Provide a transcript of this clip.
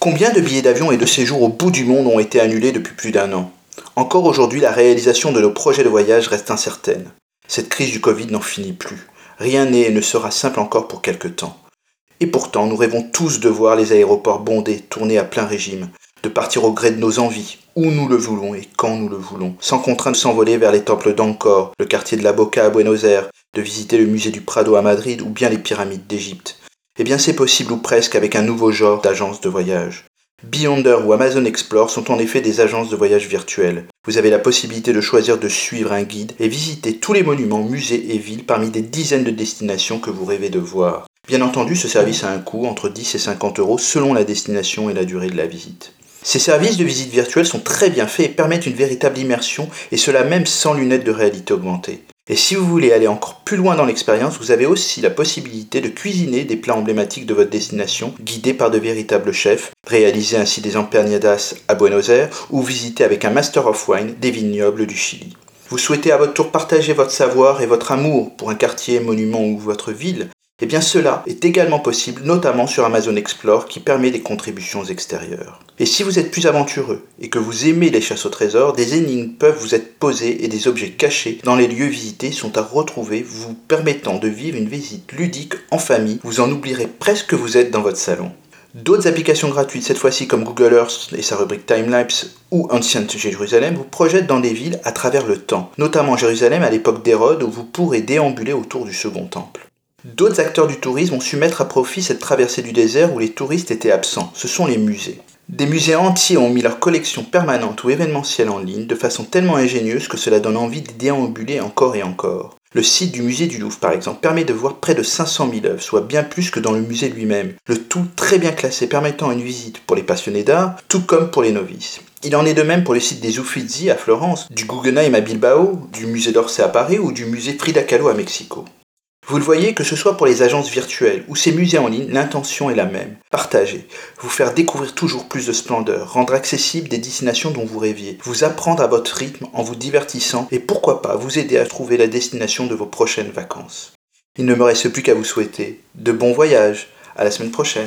Combien de billets d'avion et de séjours au bout du monde ont été annulés depuis plus d'un an? Encore aujourd'hui, la réalisation de nos projets de voyage reste incertaine. Cette crise du Covid n'en finit plus. Rien n'est et ne sera simple encore pour quelque temps. Et pourtant, nous rêvons tous de voir les aéroports bondés, tourner à plein régime, de partir au gré de nos envies, où nous le voulons et quand nous le voulons, sans contrainte de s'envoler vers les temples d'Angkor, le quartier de la Boca à Buenos Aires, de visiter le musée du Prado à Madrid ou bien les pyramides d'Égypte. Eh bien c'est possible ou presque avec un nouveau genre d'agence de voyage. Beyonder ou Amazon Explore sont en effet des agences de voyage virtuelles. Vous avez la possibilité de choisir de suivre un guide et visiter tous les monuments, musées et villes parmi des dizaines de destinations que vous rêvez de voir. Bien entendu, ce service a un coût entre 10 et 50 euros selon la destination et la durée de la visite. Ces services de visite virtuelle sont très bien faits et permettent une véritable immersion, et cela même sans lunettes de réalité augmentée. Et si vous voulez aller encore plus loin dans l'expérience, vous avez aussi la possibilité de cuisiner des plats emblématiques de votre destination, guidés par de véritables chefs, réaliser ainsi des emperniadas à Buenos Aires ou visiter avec un Master of Wine des vignobles du Chili. Vous souhaitez à votre tour partager votre savoir et votre amour pour un quartier, monument ou votre ville eh bien cela est également possible, notamment sur Amazon Explore qui permet des contributions extérieures. Et si vous êtes plus aventureux et que vous aimez les chasses au trésor, des énigmes peuvent vous être posées et des objets cachés dans les lieux visités sont à retrouver, vous permettant de vivre une visite ludique en famille. Vous en oublierez presque que vous êtes dans votre salon. D'autres applications gratuites, cette fois-ci comme Google Earth et sa rubrique Timelapse ou Ancient Jérusalem, vous projettent dans des villes à travers le temps, notamment Jérusalem à l'époque d'Hérode où vous pourrez déambuler autour du second temple. D'autres acteurs du tourisme ont su mettre à profit cette traversée du désert où les touristes étaient absents. Ce sont les musées. Des musées entiers ont mis leur collection permanente ou événementielle en ligne de façon tellement ingénieuse que cela donne envie d'y déambuler encore et encore. Le site du musée du Louvre, par exemple, permet de voir près de 500 000 œuvres, soit bien plus que dans le musée lui-même. Le tout très bien classé, permettant une visite pour les passionnés d'art, tout comme pour les novices. Il en est de même pour le site des Uffizi à Florence, du Guggenheim à Bilbao, du musée d'Orsay à Paris ou du musée Frida Kahlo à Mexico. Vous le voyez, que ce soit pour les agences virtuelles ou ces musées en ligne, l'intention est la même. Partager, vous faire découvrir toujours plus de splendeur, rendre accessibles des destinations dont vous rêviez, vous apprendre à votre rythme en vous divertissant et pourquoi pas vous aider à trouver la destination de vos prochaines vacances. Il ne me reste plus qu'à vous souhaiter de bons voyages. À la semaine prochaine.